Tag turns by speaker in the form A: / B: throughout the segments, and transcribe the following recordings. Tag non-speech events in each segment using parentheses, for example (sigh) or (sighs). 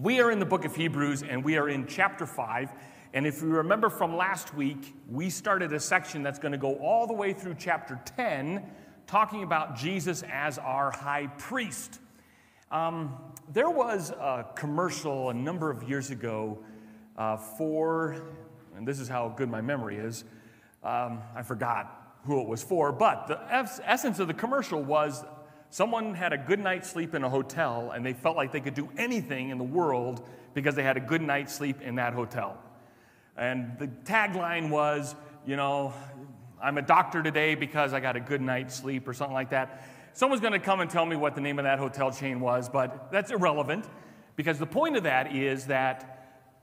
A: We are in the book of Hebrews and we are in chapter 5. And if you remember from last week, we started a section that's going to go all the way through chapter 10, talking about Jesus as our high priest. Um, there was a commercial a number of years ago uh, for, and this is how good my memory is, um, I forgot who it was for, but the essence of the commercial was someone had a good night's sleep in a hotel and they felt like they could do anything in the world because they had a good night's sleep in that hotel. And the tagline was, you know, I'm a doctor today because I got a good night's sleep or something like that. Someone's going to come and tell me what the name of that hotel chain was, but that's irrelevant because the point of that is that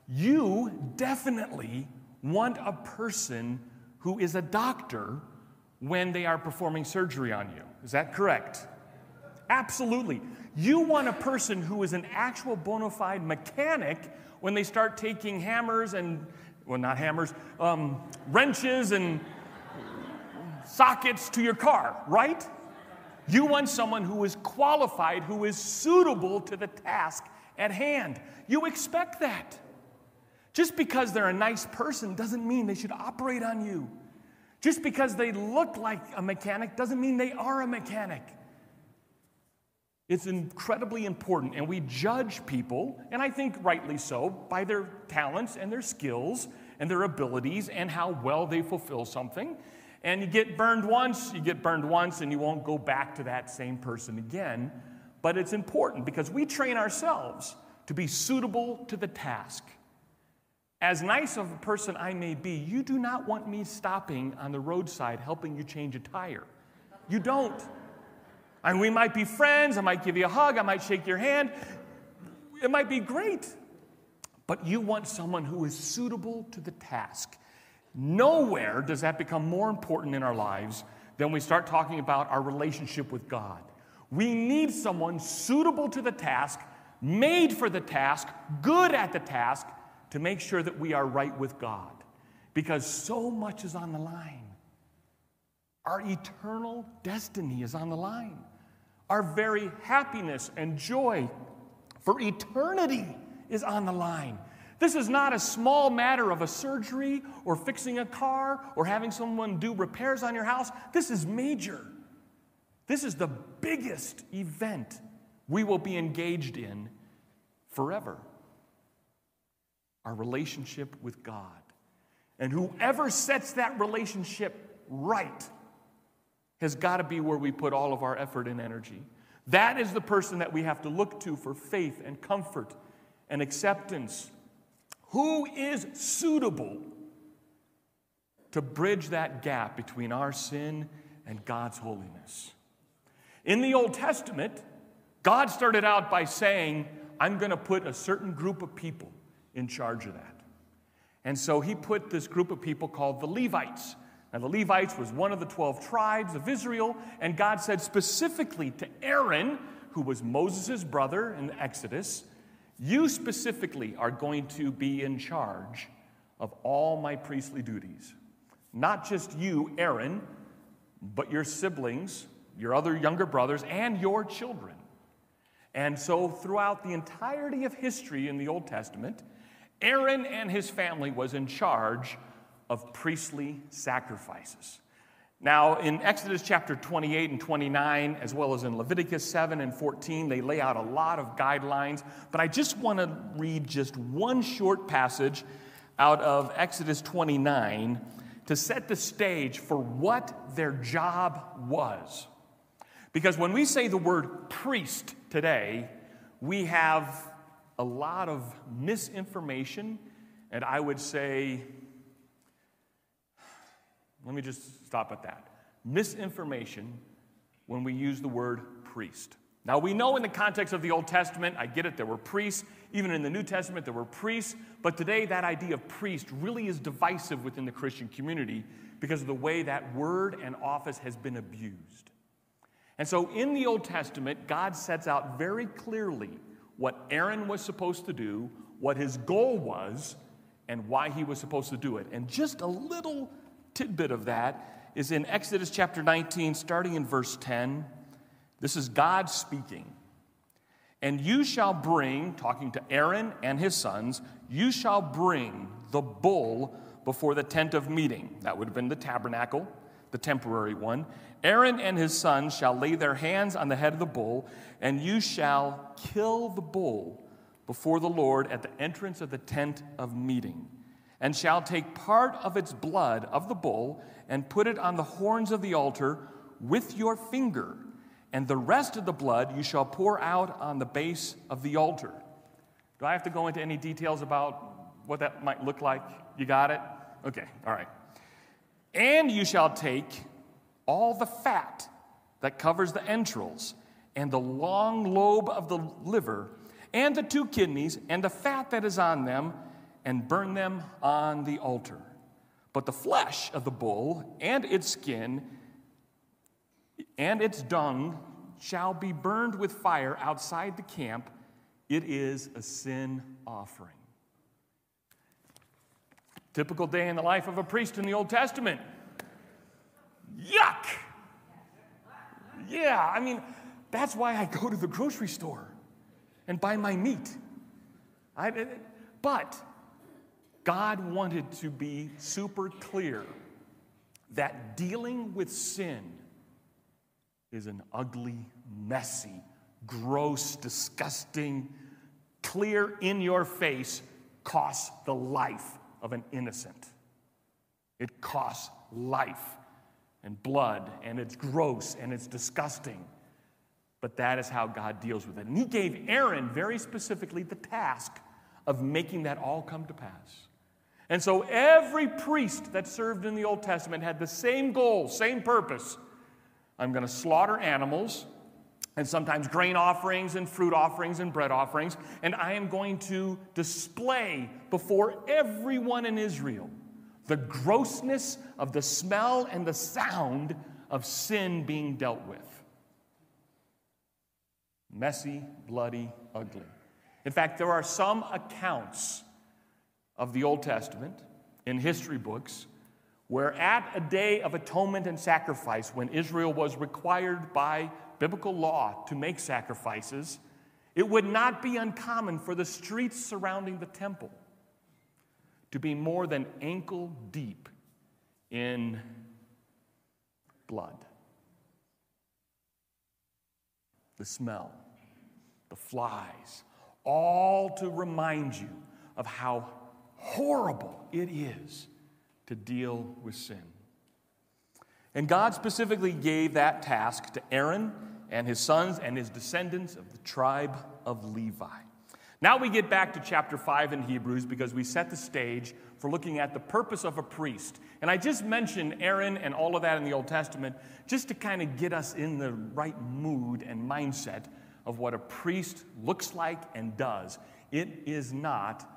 A: you definitely want a person who is a doctor when they are performing surgery on you. Is that correct? Absolutely. You want a person who is an actual bona fide mechanic when they start taking hammers and well, not hammers, um, wrenches and sockets to your car, right? You want someone who is qualified, who is suitable to the task at hand. You expect that. Just because they're a nice person doesn't mean they should operate on you. Just because they look like a mechanic doesn't mean they are a mechanic. It's incredibly important, and we judge people, and I think rightly so, by their talents and their skills and their abilities and how well they fulfill something. And you get burned once, you get burned once, and you won't go back to that same person again. But it's important because we train ourselves to be suitable to the task. As nice of a person I may be, you do not want me stopping on the roadside helping you change a tire. You don't. And we might be friends, I might give you a hug, I might shake your hand. It might be great. But you want someone who is suitable to the task. Nowhere does that become more important in our lives than we start talking about our relationship with God. We need someone suitable to the task, made for the task, good at the task, to make sure that we are right with God. Because so much is on the line. Our eternal destiny is on the line. Our very happiness and joy for eternity is on the line. This is not a small matter of a surgery or fixing a car or having someone do repairs on your house. This is major. This is the biggest event we will be engaged in forever our relationship with God. And whoever sets that relationship right has got to be where we put all of our effort and energy. That is the person that we have to look to for faith and comfort and acceptance. Who is suitable to bridge that gap between our sin and God's holiness? In the Old Testament, God started out by saying, I'm going to put a certain group of people in charge of that. And so he put this group of people called the Levites and the Levites was one of the 12 tribes of Israel, and God said specifically to Aaron, who was Moses' brother in Exodus, You specifically are going to be in charge of all my priestly duties. Not just you, Aaron, but your siblings, your other younger brothers, and your children. And so, throughout the entirety of history in the Old Testament, Aaron and his family was in charge of priestly sacrifices. Now, in Exodus chapter 28 and 29, as well as in Leviticus 7 and 14, they lay out a lot of guidelines, but I just want to read just one short passage out of Exodus 29 to set the stage for what their job was. Because when we say the word priest today, we have a lot of misinformation, and I would say let me just stop at that. Misinformation when we use the word priest. Now, we know in the context of the Old Testament, I get it, there were priests. Even in the New Testament, there were priests. But today, that idea of priest really is divisive within the Christian community because of the way that word and office has been abused. And so, in the Old Testament, God sets out very clearly what Aaron was supposed to do, what his goal was, and why he was supposed to do it. And just a little tidbit of that is in Exodus chapter 19, starting in verse 10. This is God speaking. And you shall bring, talking to Aaron and his sons, you shall bring the bull before the tent of meeting. That would have been the tabernacle, the temporary one. Aaron and his sons shall lay their hands on the head of the bull, and you shall kill the bull before the Lord at the entrance of the tent of meeting, and shall take part of its blood of the bull and put it on the horns of the altar with your finger and the rest of the blood you shall pour out on the base of the altar. Do I have to go into any details about what that might look like? You got it? Okay, all right. And you shall take all the fat that covers the entrails, and the long lobe of the liver, and the two kidneys, and the fat that is on them, and burn them on the altar. But the flesh of the bull and its skin and its dung shall be burned with fire outside the camp. It is a sin offering. Typical day in the life of a priest in the Old Testament. Yuck! Yeah, I mean, that's why I go to the grocery store and buy my meat. I, but God wanted to be super clear that dealing with sin is an ugly, messy, gross, disgusting, clear in your face costs the life of an innocent. It costs life and blood, and it's gross and it's disgusting. But that is how God deals with it. And He gave Aaron very specifically the task of making that all come to pass. And so every priest that served in the Old Testament had the same goal, same purpose I'm going to slaughter animals and sometimes grain offerings and fruit offerings and bread offerings, and I am going to display before everyone in Israel the grossness of the smell and the sound of sin being dealt with. Messy, bloody, ugly. In fact, there are some accounts of the Old Testament in history books where at a day of atonement and sacrifice, when Israel was required by biblical law to make sacrifices, it would not be uncommon for the streets surrounding the temple to be more than ankle deep in blood. The smell, the flies, all to remind you of how horrible it is to deal with sin. And God specifically gave that task to Aaron and his sons and his descendants of the tribe of Levi. Now we get back to chapter 5 in Hebrews because we set the stage for looking at the purpose of a priest. And I just mentioned Aaron and all of that in the Old Testament just to kind of get us in the right mood and mindset of what a priest looks like and does. It is not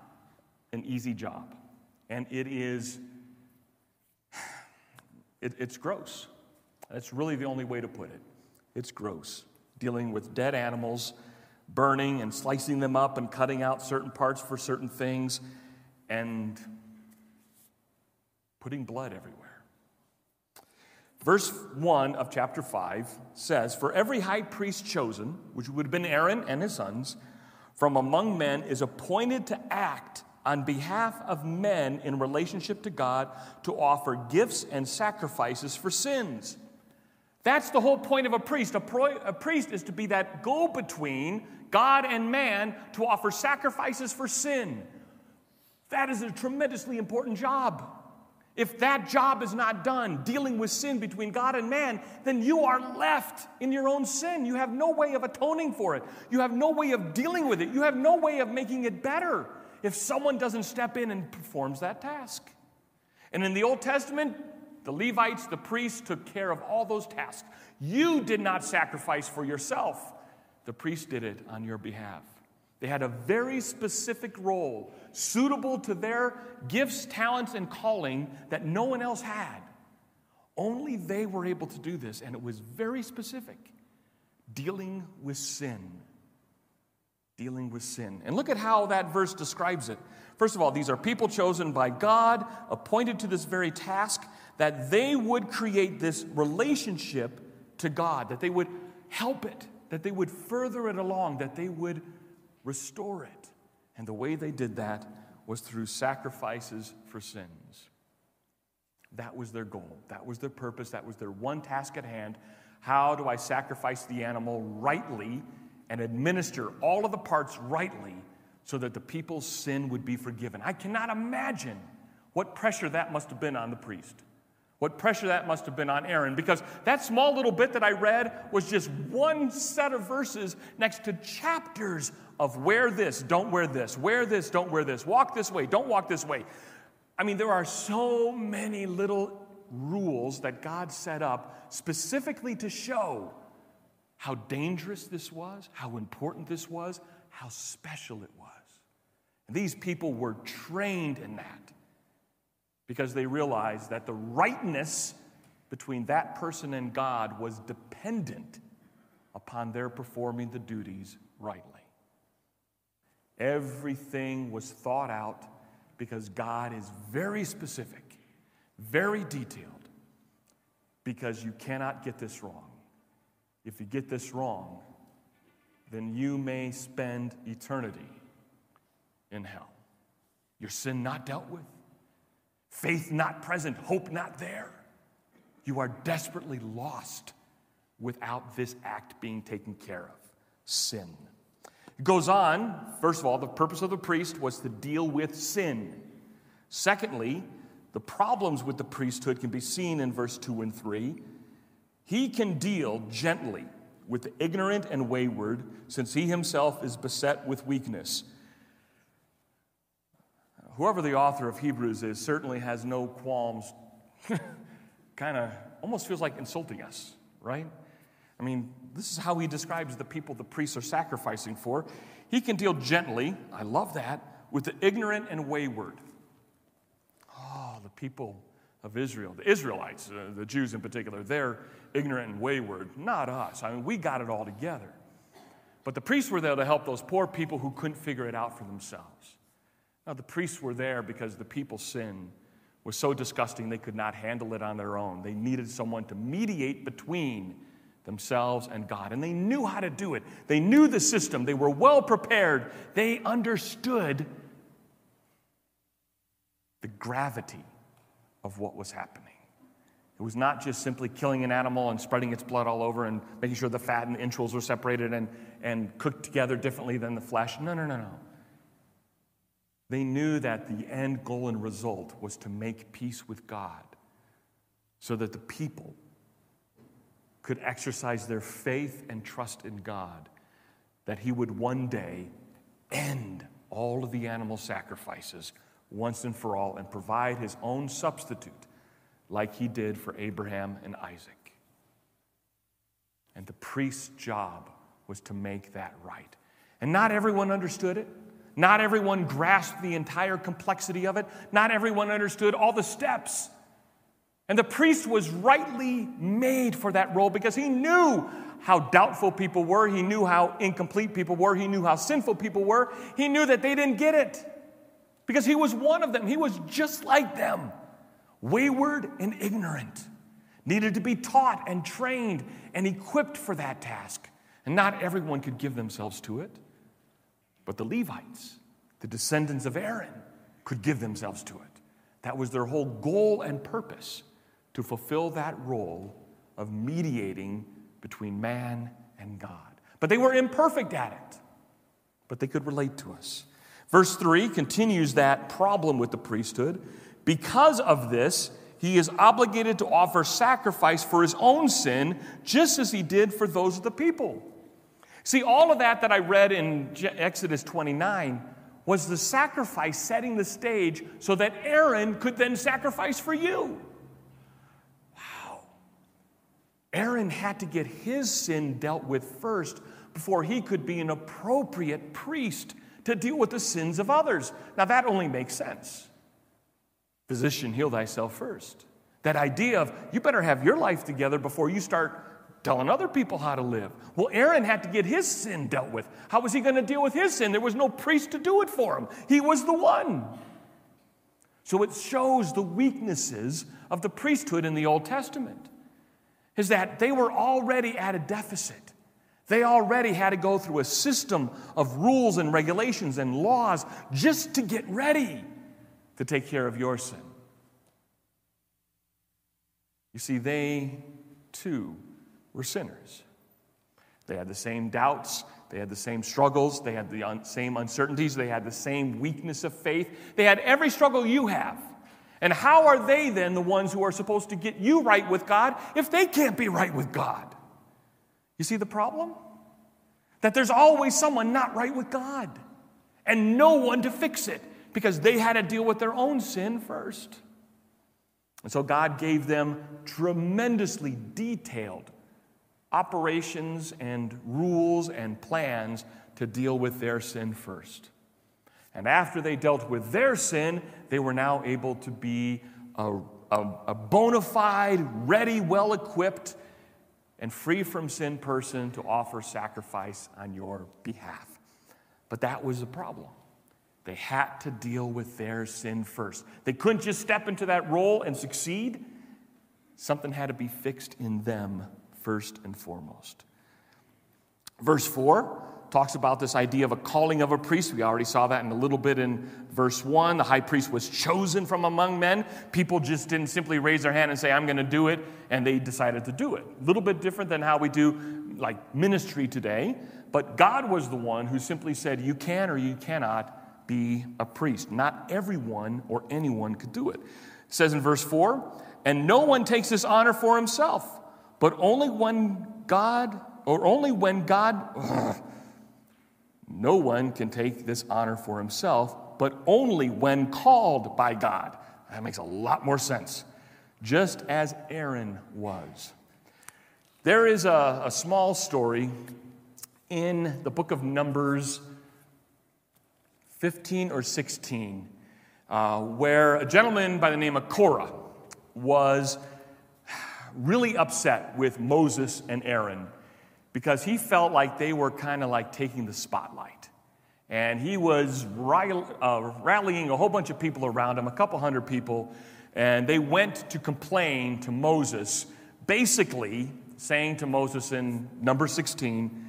A: an easy job, and it is it, it's gross. That's really the only way to put it. It's gross. Dealing with dead animals, burning and slicing them up and cutting out certain parts for certain things, and putting blood everywhere. Verse 1 of chapter 5 says, For every high priest chosen, which would have been Aaron and his sons, from among men is appointed to act on behalf of men in relationship to God to offer gifts and sacrifices for sins. That's the whole point of a priest. A, pro- a priest is to be that go between God and man to offer sacrifices for sin. That is a tremendously important job. If that job is not done, dealing with sin between God and man, then you are left in your own sin. You have no way of atoning for it. You have no way of dealing with it. You have no way of making it better if someone doesn't step in and performs that task. And in the Old Testament, the Levites, the priests, took care of all those tasks. You did not sacrifice for yourself, the priest did it on your behalf. They had a very specific role, suitable to their gifts, talents, and calling that no one else had. Only they were able to do this, and it was very specific dealing with sin dealing with sin. And look at how that verse describes it. First of all, these are people chosen by God, appointed to this very task, that they would create this relationship to God, that they would help it, that they would further it along, that they would restore it. And the way they did that was through sacrifices for sins. That was their goal. That was their purpose. That was their one task at hand. How do I sacrifice the animal rightly and administer all of the parts rightly so that the people's sin would be forgiven? I cannot imagine what pressure that must have been on the priest. What pressure that must have been on Aaron, because that small little bit that I read was just one set of verses next to chapters of wear this, don't wear this, wear this, don't wear this, walk this way, don't walk this way. I mean, there are so many little rules that God set up specifically to show how dangerous this was, how important this was, how special it was. And these people were trained in that because they realized that the rightness between that person and God was dependent upon their performing the duties rightly. Everything was thought out because God is very specific, very detailed, because you cannot get this wrong. If you get this wrong, then you may spend eternity in hell. Your sin not dealt with, faith not present, hope not there. You are desperately lost without this act being taken care of sin. It goes on, first of all, the purpose of the priest was to deal with sin. Secondly, the problems with the priesthood can be seen in verse 2 and 3. He can deal gently with the ignorant and wayward, since he himself is beset with weakness. Whoever the author of Hebrews is certainly has no qualms, (laughs) kind of almost feels like insulting us, right? I mean, this is how he describes the people the priests are sacrificing for. He can deal gently, I love that, with the ignorant and wayward. Oh, the people of Israel, the Israelites, uh, the Jews in particular, they're ignorant and wayward, not us. I mean, we got it all together. But the priests were there to help those poor people who couldn't figure it out for themselves. Now, the priests were there because the people's sin was so disgusting they could not handle it on their own. They needed someone to mediate between themselves and God. And they knew how to do it. They knew the system. They were well prepared. They understood the gravity of what was happening. It was not just simply killing an animal and spreading its blood all over and making sure the fat and the entrails were separated and, and cooked together differently than the flesh. No, no, no, no. They knew that the end goal and result was to make peace with God so that the people could exercise their faith and trust in God, that He would one day end all of the animal sacrifices once and for all and provide his own substitute like he did for Abraham and Isaac. And the priest's job was to make that right. And not everyone understood it. Not everyone grasped the entire complexity of it. Not everyone understood all the steps. And the priest was rightly made for that role because he knew how doubtful people were. He knew how incomplete people were. He knew how sinful people were. He knew that they didn't get it because he was one of them. He was just like them, wayward and ignorant, needed to be taught and trained and equipped for that task. And not everyone could give themselves to it, but the Levites, the descendants of Aaron, could give themselves to it. That was their whole goal and purpose to fulfill that role of mediating between man and God. But they were imperfect at it, but they could relate to us. Verse 3 continues that problem with the priesthood. Because of this, he is obligated to offer sacrifice for his own sin, just as he did for those of the people. See, all of that that I read in Exodus 29 was the sacrifice setting the stage so that Aaron could then sacrifice for you. Wow. Aaron had to get his sin dealt with first before he could be an appropriate priest to deal with the sins of others. Now, that only makes sense. Physician, heal thyself first. That idea of you better have your life together before you start telling other people how to live. Well, Aaron had to get his sin dealt with. How was he going to deal with his sin? There was no priest to do it for him, he was the one. So it shows the weaknesses of the priesthood in the Old Testament is that they were already at a deficit. They already had to go through a system of rules and regulations and laws just to get ready to take care of your sin. You see, they too were sinners. They had the same doubts, they had the same struggles, they had the un- same uncertainties, they had the same weakness of faith. They had every struggle you have. And how are they then the ones who are supposed to get you right with God if they can't be right with God? You see the problem? That there's always someone not right with God and no one to fix it because they had to deal with their own sin first. And so God gave them tremendously detailed operations and rules and plans to deal with their sin first. And after they dealt with their sin, they were now able to be a, a, a bona fide, ready, well equipped, and free from sin person to offer sacrifice on your behalf. But that was the problem. They had to deal with their sin first. They couldn't just step into that role and succeed. Something had to be fixed in them first and foremost. Verse 4 talks about this idea of a calling of a priest. We already saw that in a little bit in verse 1. The high priest was chosen from among men. People just didn't simply raise their hand and say, I'm going to do it, and they decided to do it. A little bit different than how we do like ministry today. But God was the one who simply said, You can or you cannot be a priest. Not everyone or anyone could do it. It says in verse 4 And no one takes this honor for himself, but only when God, or only when God, ugh, no one can take this honor for himself, but only when called by God. That makes a lot more sense. Just as Aaron was. There is a, a small story in the book of Numbers 15 or 16 uh, where a gentleman by the name of Korah was really upset with Moses and Aaron because he felt like they were kind of like taking the spotlight. And he was uh, rallying a whole bunch of people around him, a couple hundred people, and they went to complain to Moses, basically saying to Moses in number 16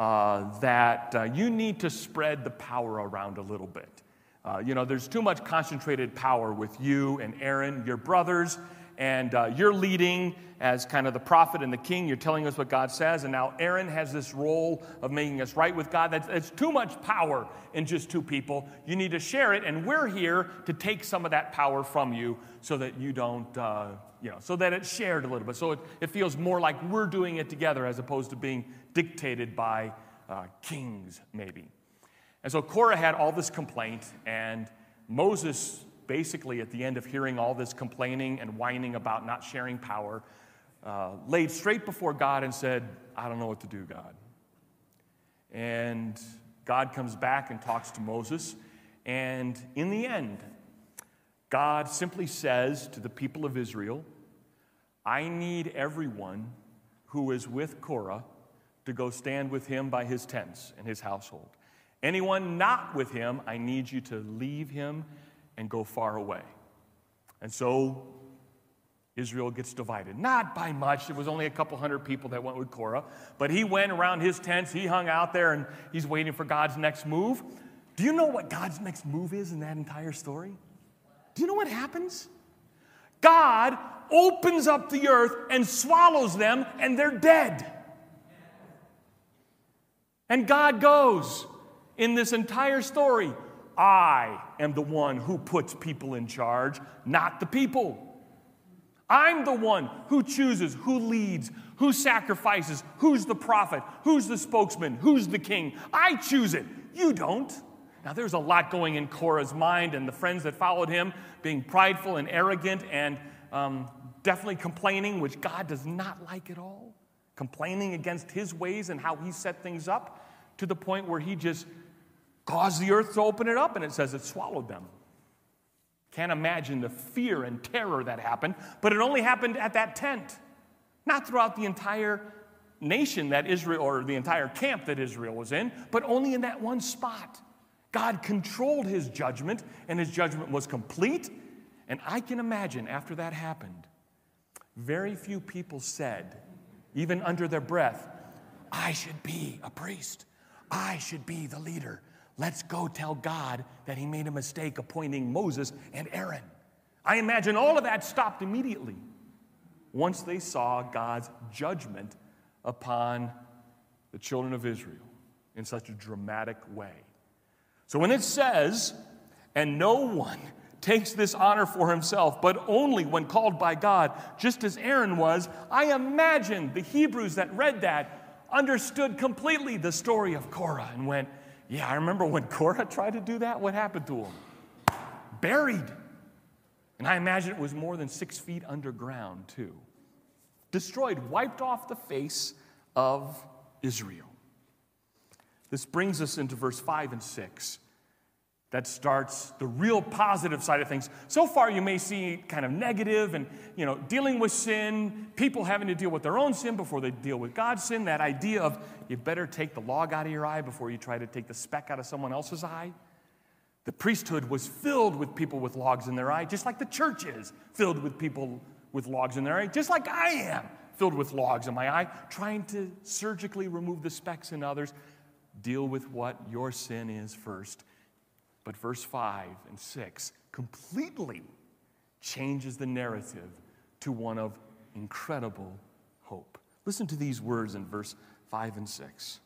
A: uh, that uh, you need to spread the power around a little bit. Uh, you know, there's too much concentrated power with you and Aaron, your brothers, and uh, you're leading as kind of the prophet and the king. You're telling us what God says, and now Aaron has this role of making us right with God. That's, that's too much power in just two people. You need to share it, and we're here to take some of that power from you so that you don't, uh, you know, so that it's shared a little bit. So it, it feels more like we're doing it together as opposed to being dictated by uh, kings, maybe. And so Korah had all this complaint, and Moses basically, at the end of hearing all this complaining and whining about not sharing power, uh, laid straight before God and said, I don't know what to do, God. And God comes back and talks to Moses. And in the end, God simply says to the people of Israel, I need everyone who is with Korah to go stand with him by his tents and his household. Anyone not with him, I need you to leave him and go far away. And so Israel gets divided. Not by much. It was only a couple hundred people that went with Korah. But he went around his tents, he hung out there, and he's waiting for God's next move. Do you know what God's next move is in that entire story? Do you know what happens? God opens up the earth and swallows them, and they're dead. And God goes in this entire story I am the one who puts people in charge, not the people. I'm the one who chooses, who leads, who sacrifices, who's the prophet, who's the spokesman, who's the king. I choose it. You don't. Now, there's a lot going in Korah's mind and the friends that followed him being prideful and arrogant and um, definitely complaining, which God does not like at all. Complaining against his ways and how he set things up to the point where he just caused the earth to open it up, and it says it swallowed them. Can't imagine the fear and terror that happened, but it only happened at that tent, not throughout the entire nation that Israel, or the entire camp that Israel was in, but only in that one spot. God controlled his judgment, and his judgment was complete. And I can imagine after that happened, very few people said, even under their breath, I should be a priest. I should be the leader. Let's go tell God that he made a mistake appointing Moses and Aaron. I imagine all of that stopped immediately once they saw God's judgment upon the children of Israel in such a dramatic way. So when it says, and no one takes this honor for himself, but only when called by God, just as Aaron was, I imagine the Hebrews that read that understood completely the story of Korah and went, Yeah, I remember when (laughs) Korah tried to do that. What happened to him? Buried. And I imagine it was more than six feet underground, too. Destroyed, wiped off the face of Israel. This brings us into verse 5 and 6 that starts the real positive side of things. So far, you may see kind of negative and, you know, dealing with sin, people having to deal with their own sin before they deal with God's sin, that idea of you better take the log out of your eye before you try to take the speck out of someone else's eye. The priesthood was filled with people with logs in their eye, just like the church is filled with people with logs in their eye, just like I am filled with logs in my eye, trying to surgically remove the specks in others. Deal with what your sin is first but verse 5 and 6 completely changes the narrative to one of incredible hope. Listen to these words in verse 5 and 6.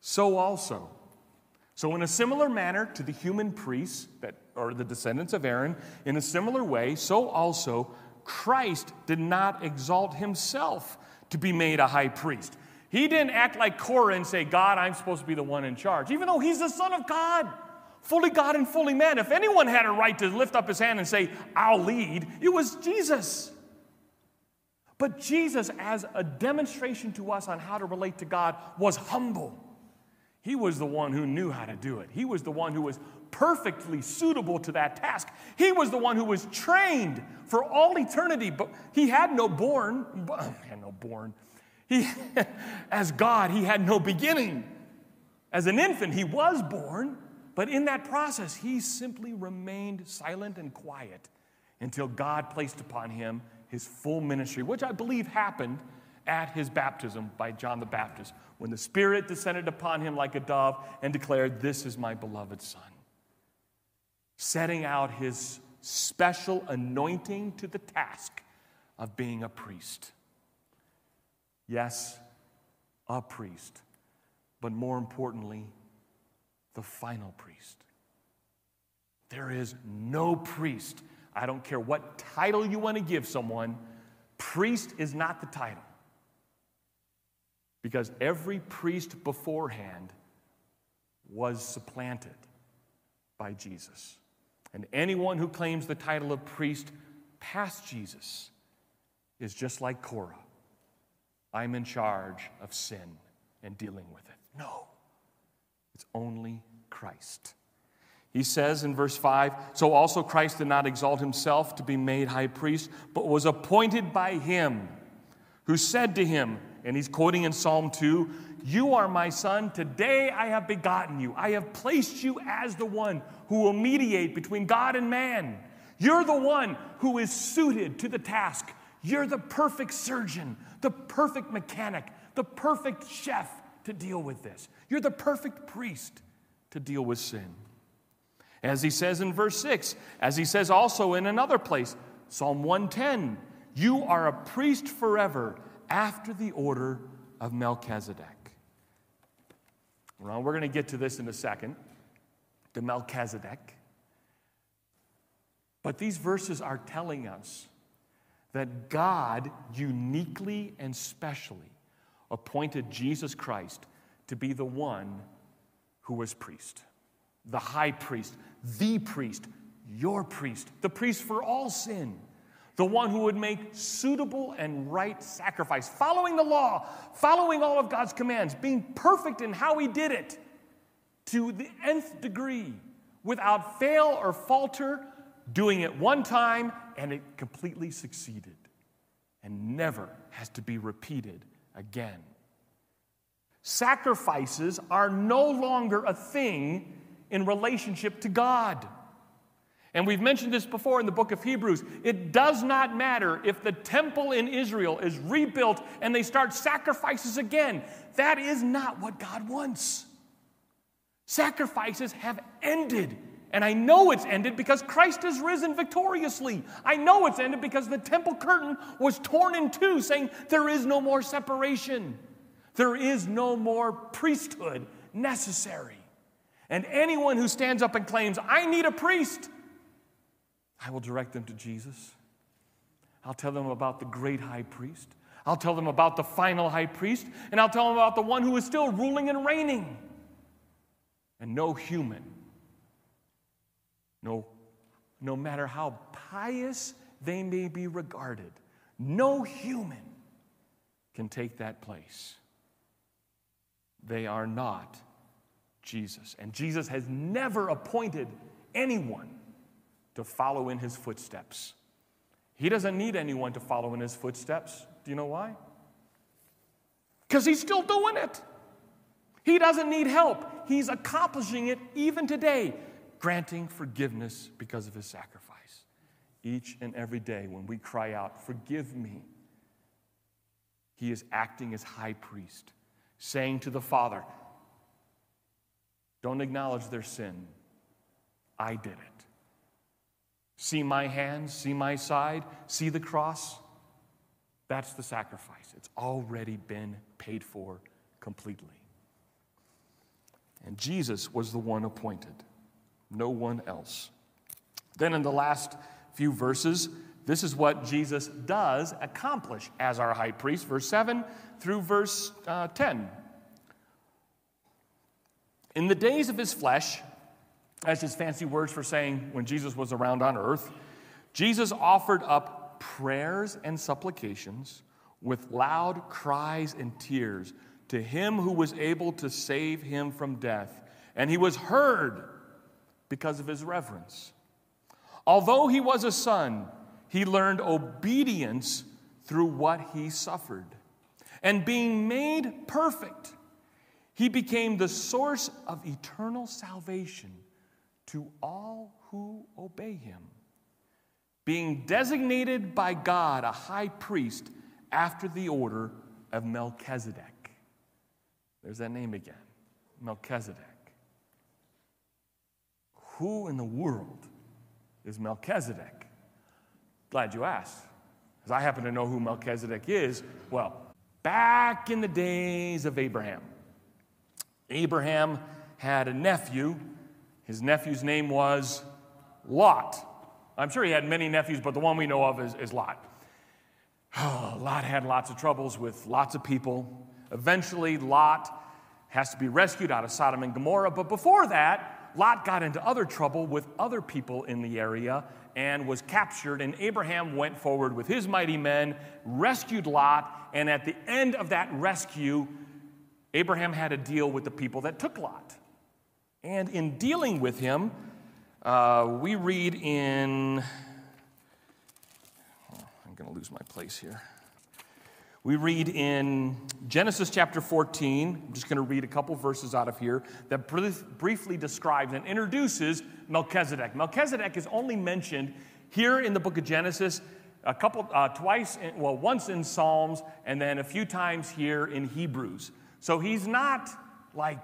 A: So also, so in a similar manner to the human priests that are the descendants of Aaron, in a similar way, so also Christ did not exalt himself to be made a high priest. He didn't act like Korah and say, God, I'm supposed to be the one in charge, even though he's the Son of God fully God and fully man. If anyone had a right to lift up his hand and say, I'll lead, it was Jesus. But Jesus, as a demonstration to us on how to relate to God, was humble. He was the one who knew how to do it. He was the one who was perfectly suitable to that task. He was the one who was trained for all eternity, but he had no born, (laughs) had no born. He, (laughs) as God, he had no beginning. As an infant, he was born, but in that process, he simply remained silent and quiet until God placed upon him his full ministry, which I believe happened at his baptism by John the Baptist, when the Spirit descended upon him like a dove and declared, This is my beloved Son. Setting out his special anointing to the task of being a priest. Yes, a priest, but more importantly, the final priest. There is no priest. I don't care what title you want to give someone, priest is not the title. Because every priest beforehand was supplanted by Jesus. And anyone who claims the title of priest past Jesus is just like Korah. I'm in charge of sin and dealing with it. No. It's only Christ. He says in verse 5 So also Christ did not exalt himself to be made high priest, but was appointed by him, who said to him, and he's quoting in Psalm 2 You are my son, today I have begotten you. I have placed you as the one who will mediate between God and man. You're the one who is suited to the task. You're the perfect surgeon, the perfect mechanic, the perfect chef to deal with this. You're the perfect priest to deal with sin. As he says in verse 6, as he says also in another place, Psalm 110, you are a priest forever after the order of Melchizedek. Well, we're going to get to this in a second, to Melchizedek. But these verses are telling us that God uniquely and specially appointed Jesus Christ to be the one who was priest, the high priest, the priest, your priest, the priest for all sin, the one who would make suitable and right sacrifice, following the law, following all of God's commands, being perfect in how he did it to the nth degree, without fail or falter, doing it one time and it completely succeeded and never has to be repeated again. Sacrifices are no longer a thing in relationship to God. And we've mentioned this before in the book of Hebrews. It does not matter if the temple in Israel is rebuilt and they start sacrifices again. That is not what God wants. Sacrifices have ended. And I know it's ended because Christ has risen victoriously. I know it's ended because the temple curtain was torn in two, saying there is no more separation, there is no more priesthood necessary. And anyone who stands up and claims, I need a priest, I will direct them to Jesus. I'll tell them about the great high priest. I'll tell them about the final high priest. And I'll tell them about the one who is still ruling and reigning. And no human, no, no matter how pious they may be regarded, no human can take that place. They are not Jesus. And Jesus has never appointed anyone to follow in his footsteps. He doesn't need anyone to follow in his footsteps. Do you know why? Because he's still doing it. He doesn't need help. He's accomplishing it even today, granting forgiveness because of his sacrifice. Each and every day when we cry out, Forgive me, he is acting as high priest, saying to the Father, Don't acknowledge their sin. I did it. See my hands, see my side, see the cross. That's the sacrifice. It's already been paid for completely. And Jesus was the one appointed, no one else. Then, in the last few verses, this is what Jesus does accomplish as our high priest, verse 7 through verse uh, 10. In the days of his flesh, that's just fancy words for saying when Jesus was around on earth. Jesus offered up prayers and supplications with loud cries and tears to him who was able to save him from death, and he was heard because of his reverence. Although he was a son, he learned obedience through what he suffered. And being made perfect, he became the source of eternal salvation to all who obey him. Being designated by God a high priest after the order of Melchizedek. There's that name again Melchizedek. Who in the world is Melchizedek? Glad you asked, because I happen to know who Melchizedek is. Well, back in the days of Abraham, Abraham had a nephew his nephew's name was Lot. I'm sure he had many nephews, but the one we know of is, is Lot. Oh, (sighs) Lot had lots of troubles with lots of people. Eventually, Lot has to be rescued out of Sodom and Gomorrah. But before that, Lot got into other trouble with other people in the area and was captured. And Abraham went forward with his mighty men, rescued Lot, and at the end of that rescue, Abraham had to deal with the people that took Lot. And in dealing with him, uh, we read in, oh, I'm going to lose my place here. We read in Genesis chapter 14, I'm just going to read a couple verses out of here that briefly describes and introduces Melchizedek. Melchizedek is only mentioned here in the book of Genesis a couple, uh, twice, in, well, once in Psalms and then a few times here in Hebrews. So he's not like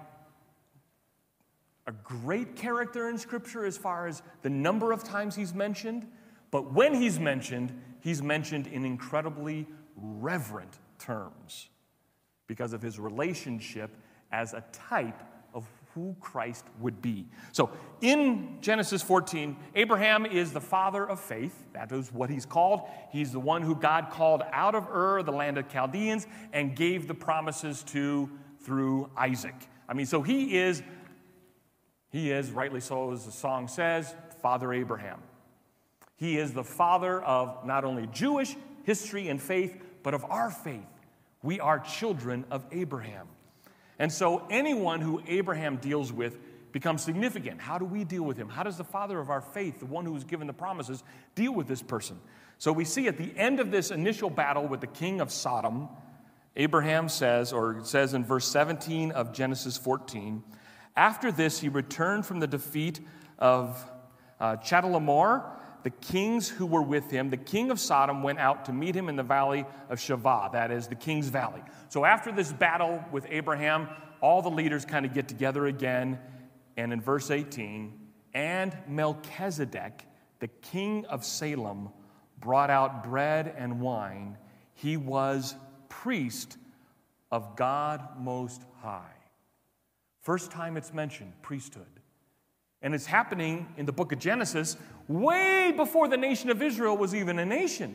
A: a great character in Scripture as far as the number of times he's mentioned, but when he's mentioned, he's mentioned in incredibly reverent terms because of his relationship as a type of who Christ would be. So in Genesis 14, Abraham is the father of faith. That is what he's called. He's the one who God called out of Ur, the land of Chaldeans, and gave the promises to through Isaac. I mean, so he is he is, rightly so, as the song says, Father Abraham. He is the father of not only Jewish history and faith, but of our faith. We are children of Abraham. And so anyone who Abraham deals with becomes significant. How do we deal with him? How does the father of our faith, the one who was given the promises, deal with this person? So we see at the end of this initial battle with the king of Sodom, Abraham says, or says in verse 17 of Genesis 14, after this, he returned from the defeat of Uh, Chedorlaomer, the kings who were with him, the king of Sodom went out to meet him in the valley of Shavah, that is the king's valley. So after this battle with Abraham, all the leaders kind of get together again. And in verse 18, and Melchizedek, the king of Salem, brought out bread and wine. He was priest of God Most High. First time it's mentioned, priesthood. And it's happening in the book of Genesis way before the nation of Israel was even a nation.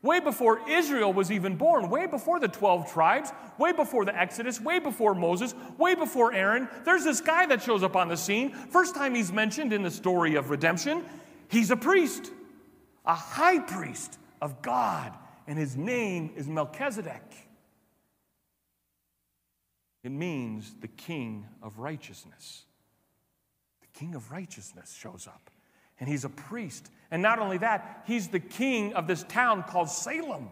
A: Way before Israel was even born, way before the 12 tribes, way before the Exodus, way before Moses, way before Aaron. There's this guy that shows up on the scene. First time he's mentioned in the story of redemption, he's a priest, a high priest of God, and his name is Melchizedek. It means the king of righteousness. The king of righteousness shows up, and he's a priest. And not only that, he's the king of this town called Salem.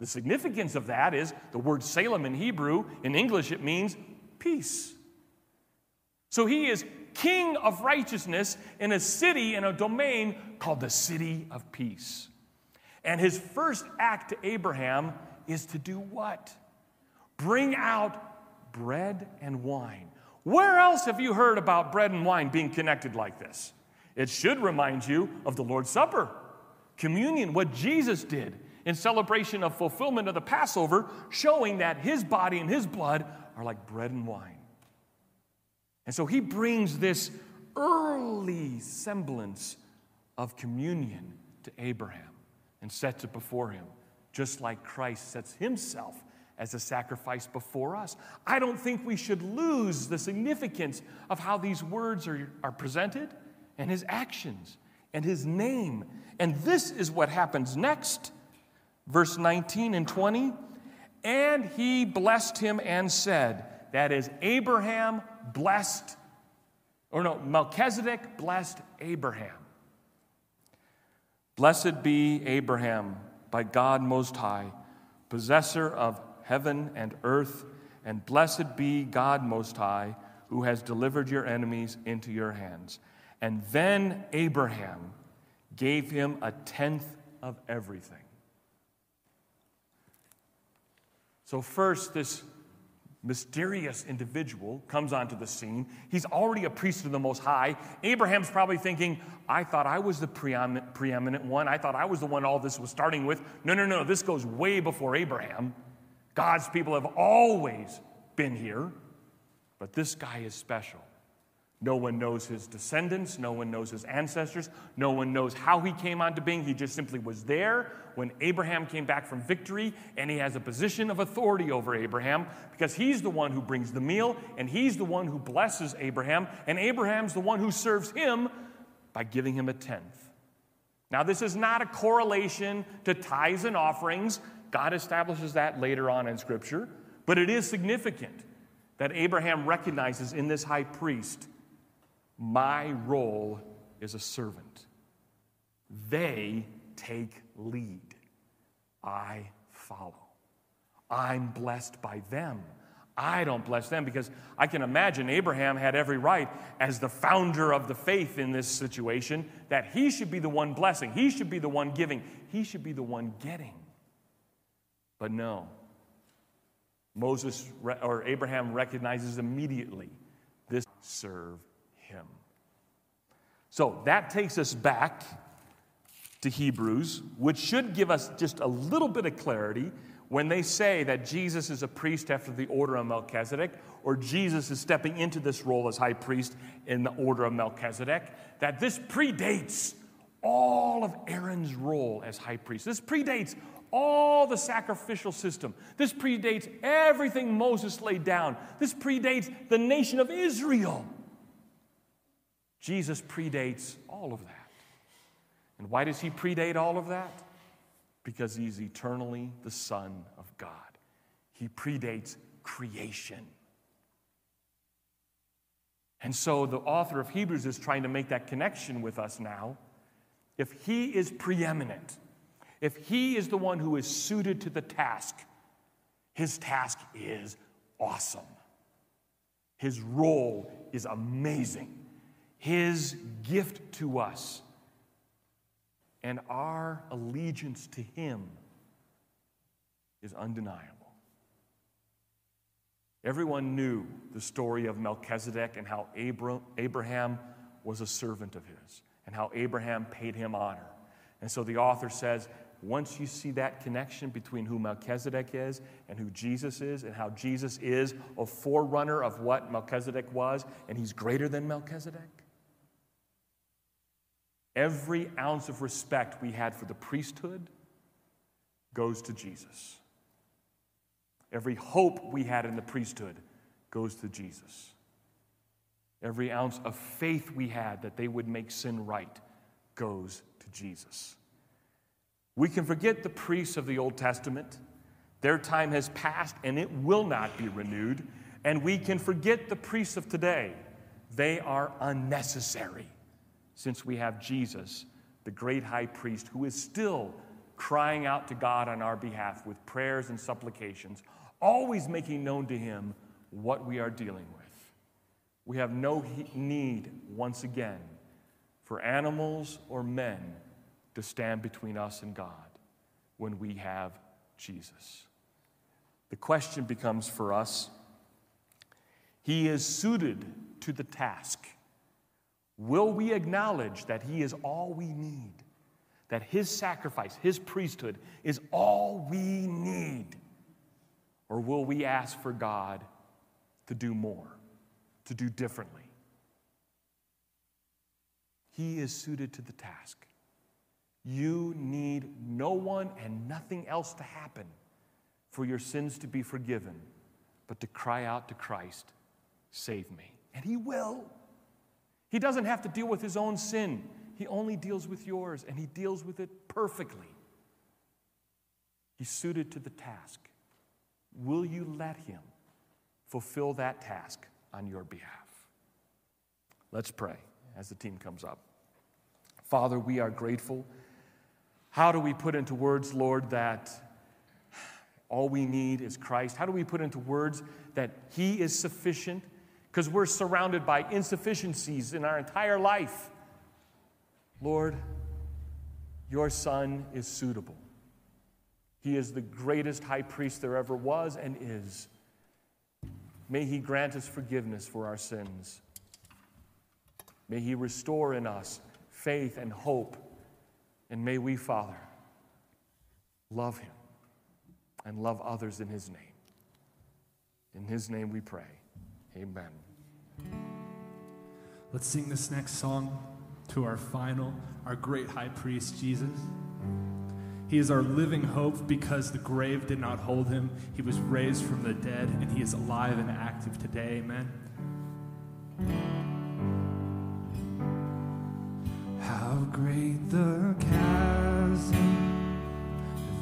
A: The significance of that is the word Salem in Hebrew, in English, it means peace. So he is king of righteousness in a city, in a domain called the city of peace. And his first act to Abraham is to do what? Bring out bread and wine. Where else have you heard about bread and wine being connected like this? It should remind you of the Lord's Supper, communion, what Jesus did in celebration of fulfillment of the Passover, showing that his body and his blood are like bread and wine. And so he brings this early semblance of communion to Abraham and sets it before him, just like Christ sets himself as a sacrifice before us. I don't think we should lose the significance of how these words are, are presented and his actions and his name. And this is what happens next. Verse 19 and 20. And he blessed him and said, That is, Abraham blessed, or no, Melchizedek blessed Abraham. Blessed be Abraham by God Most High, possessor of heaven and earth, and blessed be God Most High, who has delivered your enemies into your hands. And then Abraham gave him a tenth of everything. So, first, this mysterious individual comes onto the scene. He's already a priest of the Most High. Abraham's probably thinking, I thought I was the preeminent, one. I thought I was the one all this was starting with. No, no, no, this goes way before Abraham. God's people have always been here, but this guy is special. No one knows his descendants. No one knows his ancestors. No one knows how he came onto being. He just simply was there when Abraham came back from victory, and he has a position of authority over Abraham because he's the one who brings the meal, and he's the one who blesses Abraham, and Abraham's the one who serves him by giving him a tenth. Now, this is not a correlation to tithes and offerings. God establishes that later on in Scripture, but it is significant that Abraham recognizes in this high priest my role is a servant. They take lead. I follow. I'm blessed by them. I don't bless them because I can imagine Abraham had every right, as the founder of the faith in this situation, that he should be the one blessing. He should be the one giving. He should be the one getting. But no. Moses or Abraham recognizes immediately this serve him. So that takes us back to Hebrews, which should give us just a little bit of clarity when they say that Jesus is a priest after the order of Melchizedek, or Jesus is stepping into this role as high priest in the order of Melchizedek, that this predates all of Aaron's role as high priest. This predates all the sacrificial system. This predates everything Moses laid down. This predates the nation of Israel. Jesus predates all of that. And why does he predate all of that? Because he's eternally the Son of God. He predates creation. And so the author of Hebrews is trying to make that connection with us now. If he is preeminent, if he is the one who is suited to the task, his task is awesome. His role is amazing. His gift to us, and our allegiance to him is undeniable. Everyone knew the story of Melchizedek and how Abraham was a servant of his and how Abraham paid him honor. And so the author says, once you see that connection between who Melchizedek is and who Jesus is, and how Jesus is a forerunner of what Melchizedek was, and he's greater than Melchizedek, every ounce of respect we had for the priesthood goes to Jesus. Every hope we had in the priesthood goes to Jesus. Every ounce of faith we had that they would make sin right goes to Jesus. We can forget the priests of the Old Testament. Their time has passed and it will not be renewed. And we can forget the priests of today. They are unnecessary since we have Jesus, the great high priest, who is still crying out to God on our behalf with prayers and supplications always making known to him what we are dealing with. We have no need, once again, for animals or men to stand between us and God when we have Jesus. The question becomes for us He is suited to the task. Will we acknowledge that He is all we need? That His sacrifice, His priesthood, is all we need? Or will we ask for God to do more, to do differently? He is suited to the task. You need no one and nothing else to happen for your sins to be forgiven, but to cry out to Christ, Save me. And He will. He doesn't have to deal with His own sin, He only deals with yours, and He deals with it perfectly. He's suited to the task. Will you let Him fulfill that task on your behalf? Let's pray as the team comes up. Father, we are grateful. How do we put into words, Lord, that all we need is Christ? How do we put into words that He is sufficient? Because we're surrounded by insufficiencies in our entire life. Lord, your Son is suitable. He is the greatest high priest there ever was and is. May He grant us forgiveness for our sins. May He restore in us faith and hope. And may we, Father, love Him and love others in His name. In His name we pray. Amen.
B: Let's sing this next song to our final, our great high priest, Jesus. He is our living hope because the grave did not hold him. He was raised from the dead and he is alive and active today. Amen.
C: How great the chasm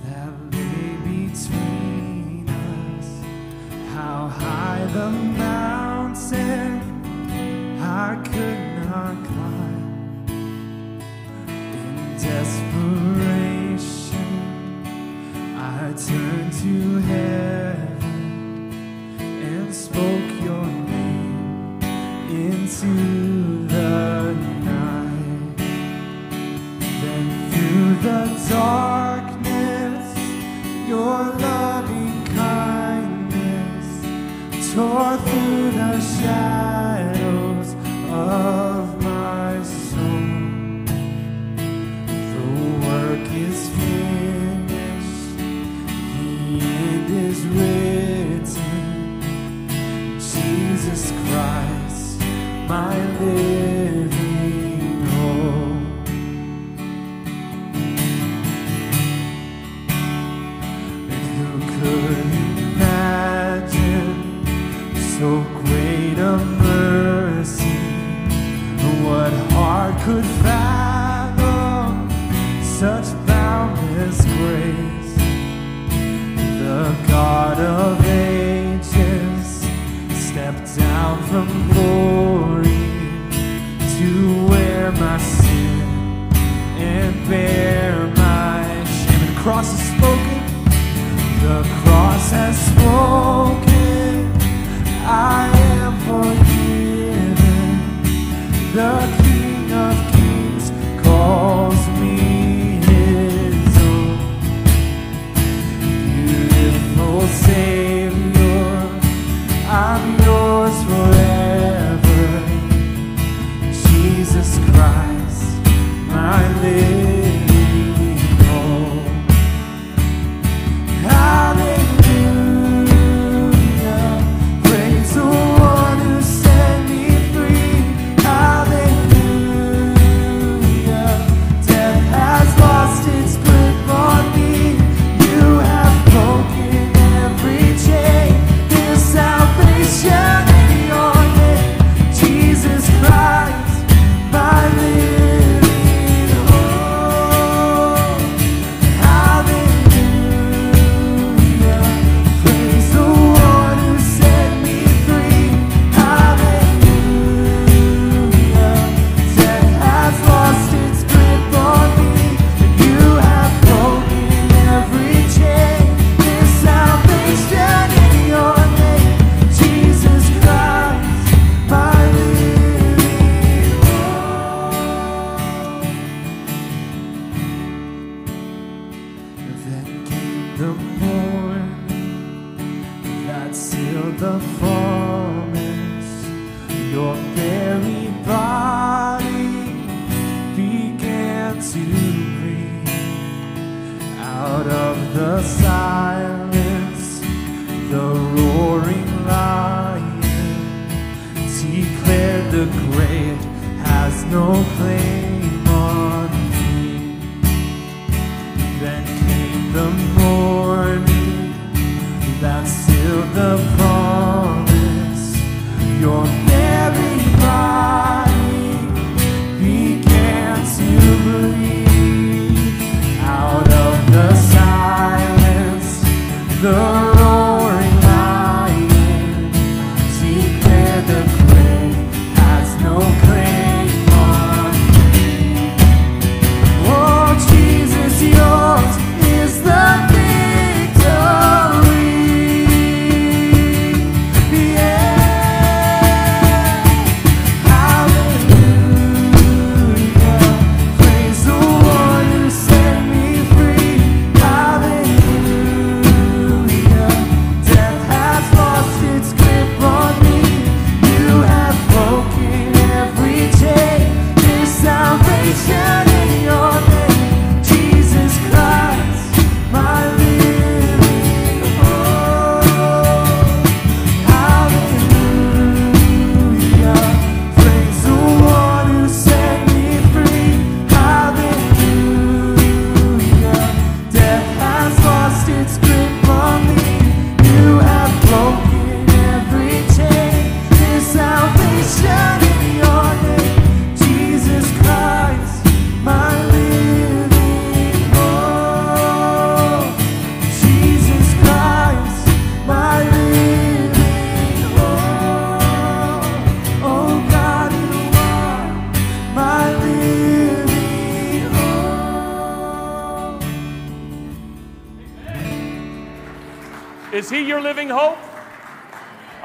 C: that lay between us. How high the mountain I could not climb. In desperation. I turned to heaven and spoke your name into the night. Then through the darkness, your I'm the silence. The roaring lion declared the grave has no claim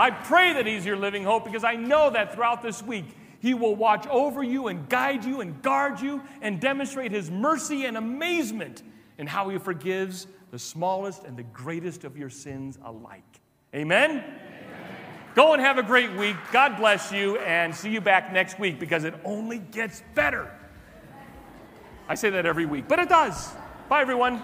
A: I pray that he's your living hope because I know that throughout this week he will watch over you and guide you and guard you and demonstrate his mercy and amazement in how he forgives the smallest and the greatest of your sins alike. Amen? Go and have a great week. God bless you and see you back next week because it only gets better. I say that every week, but it does. Bye, everyone.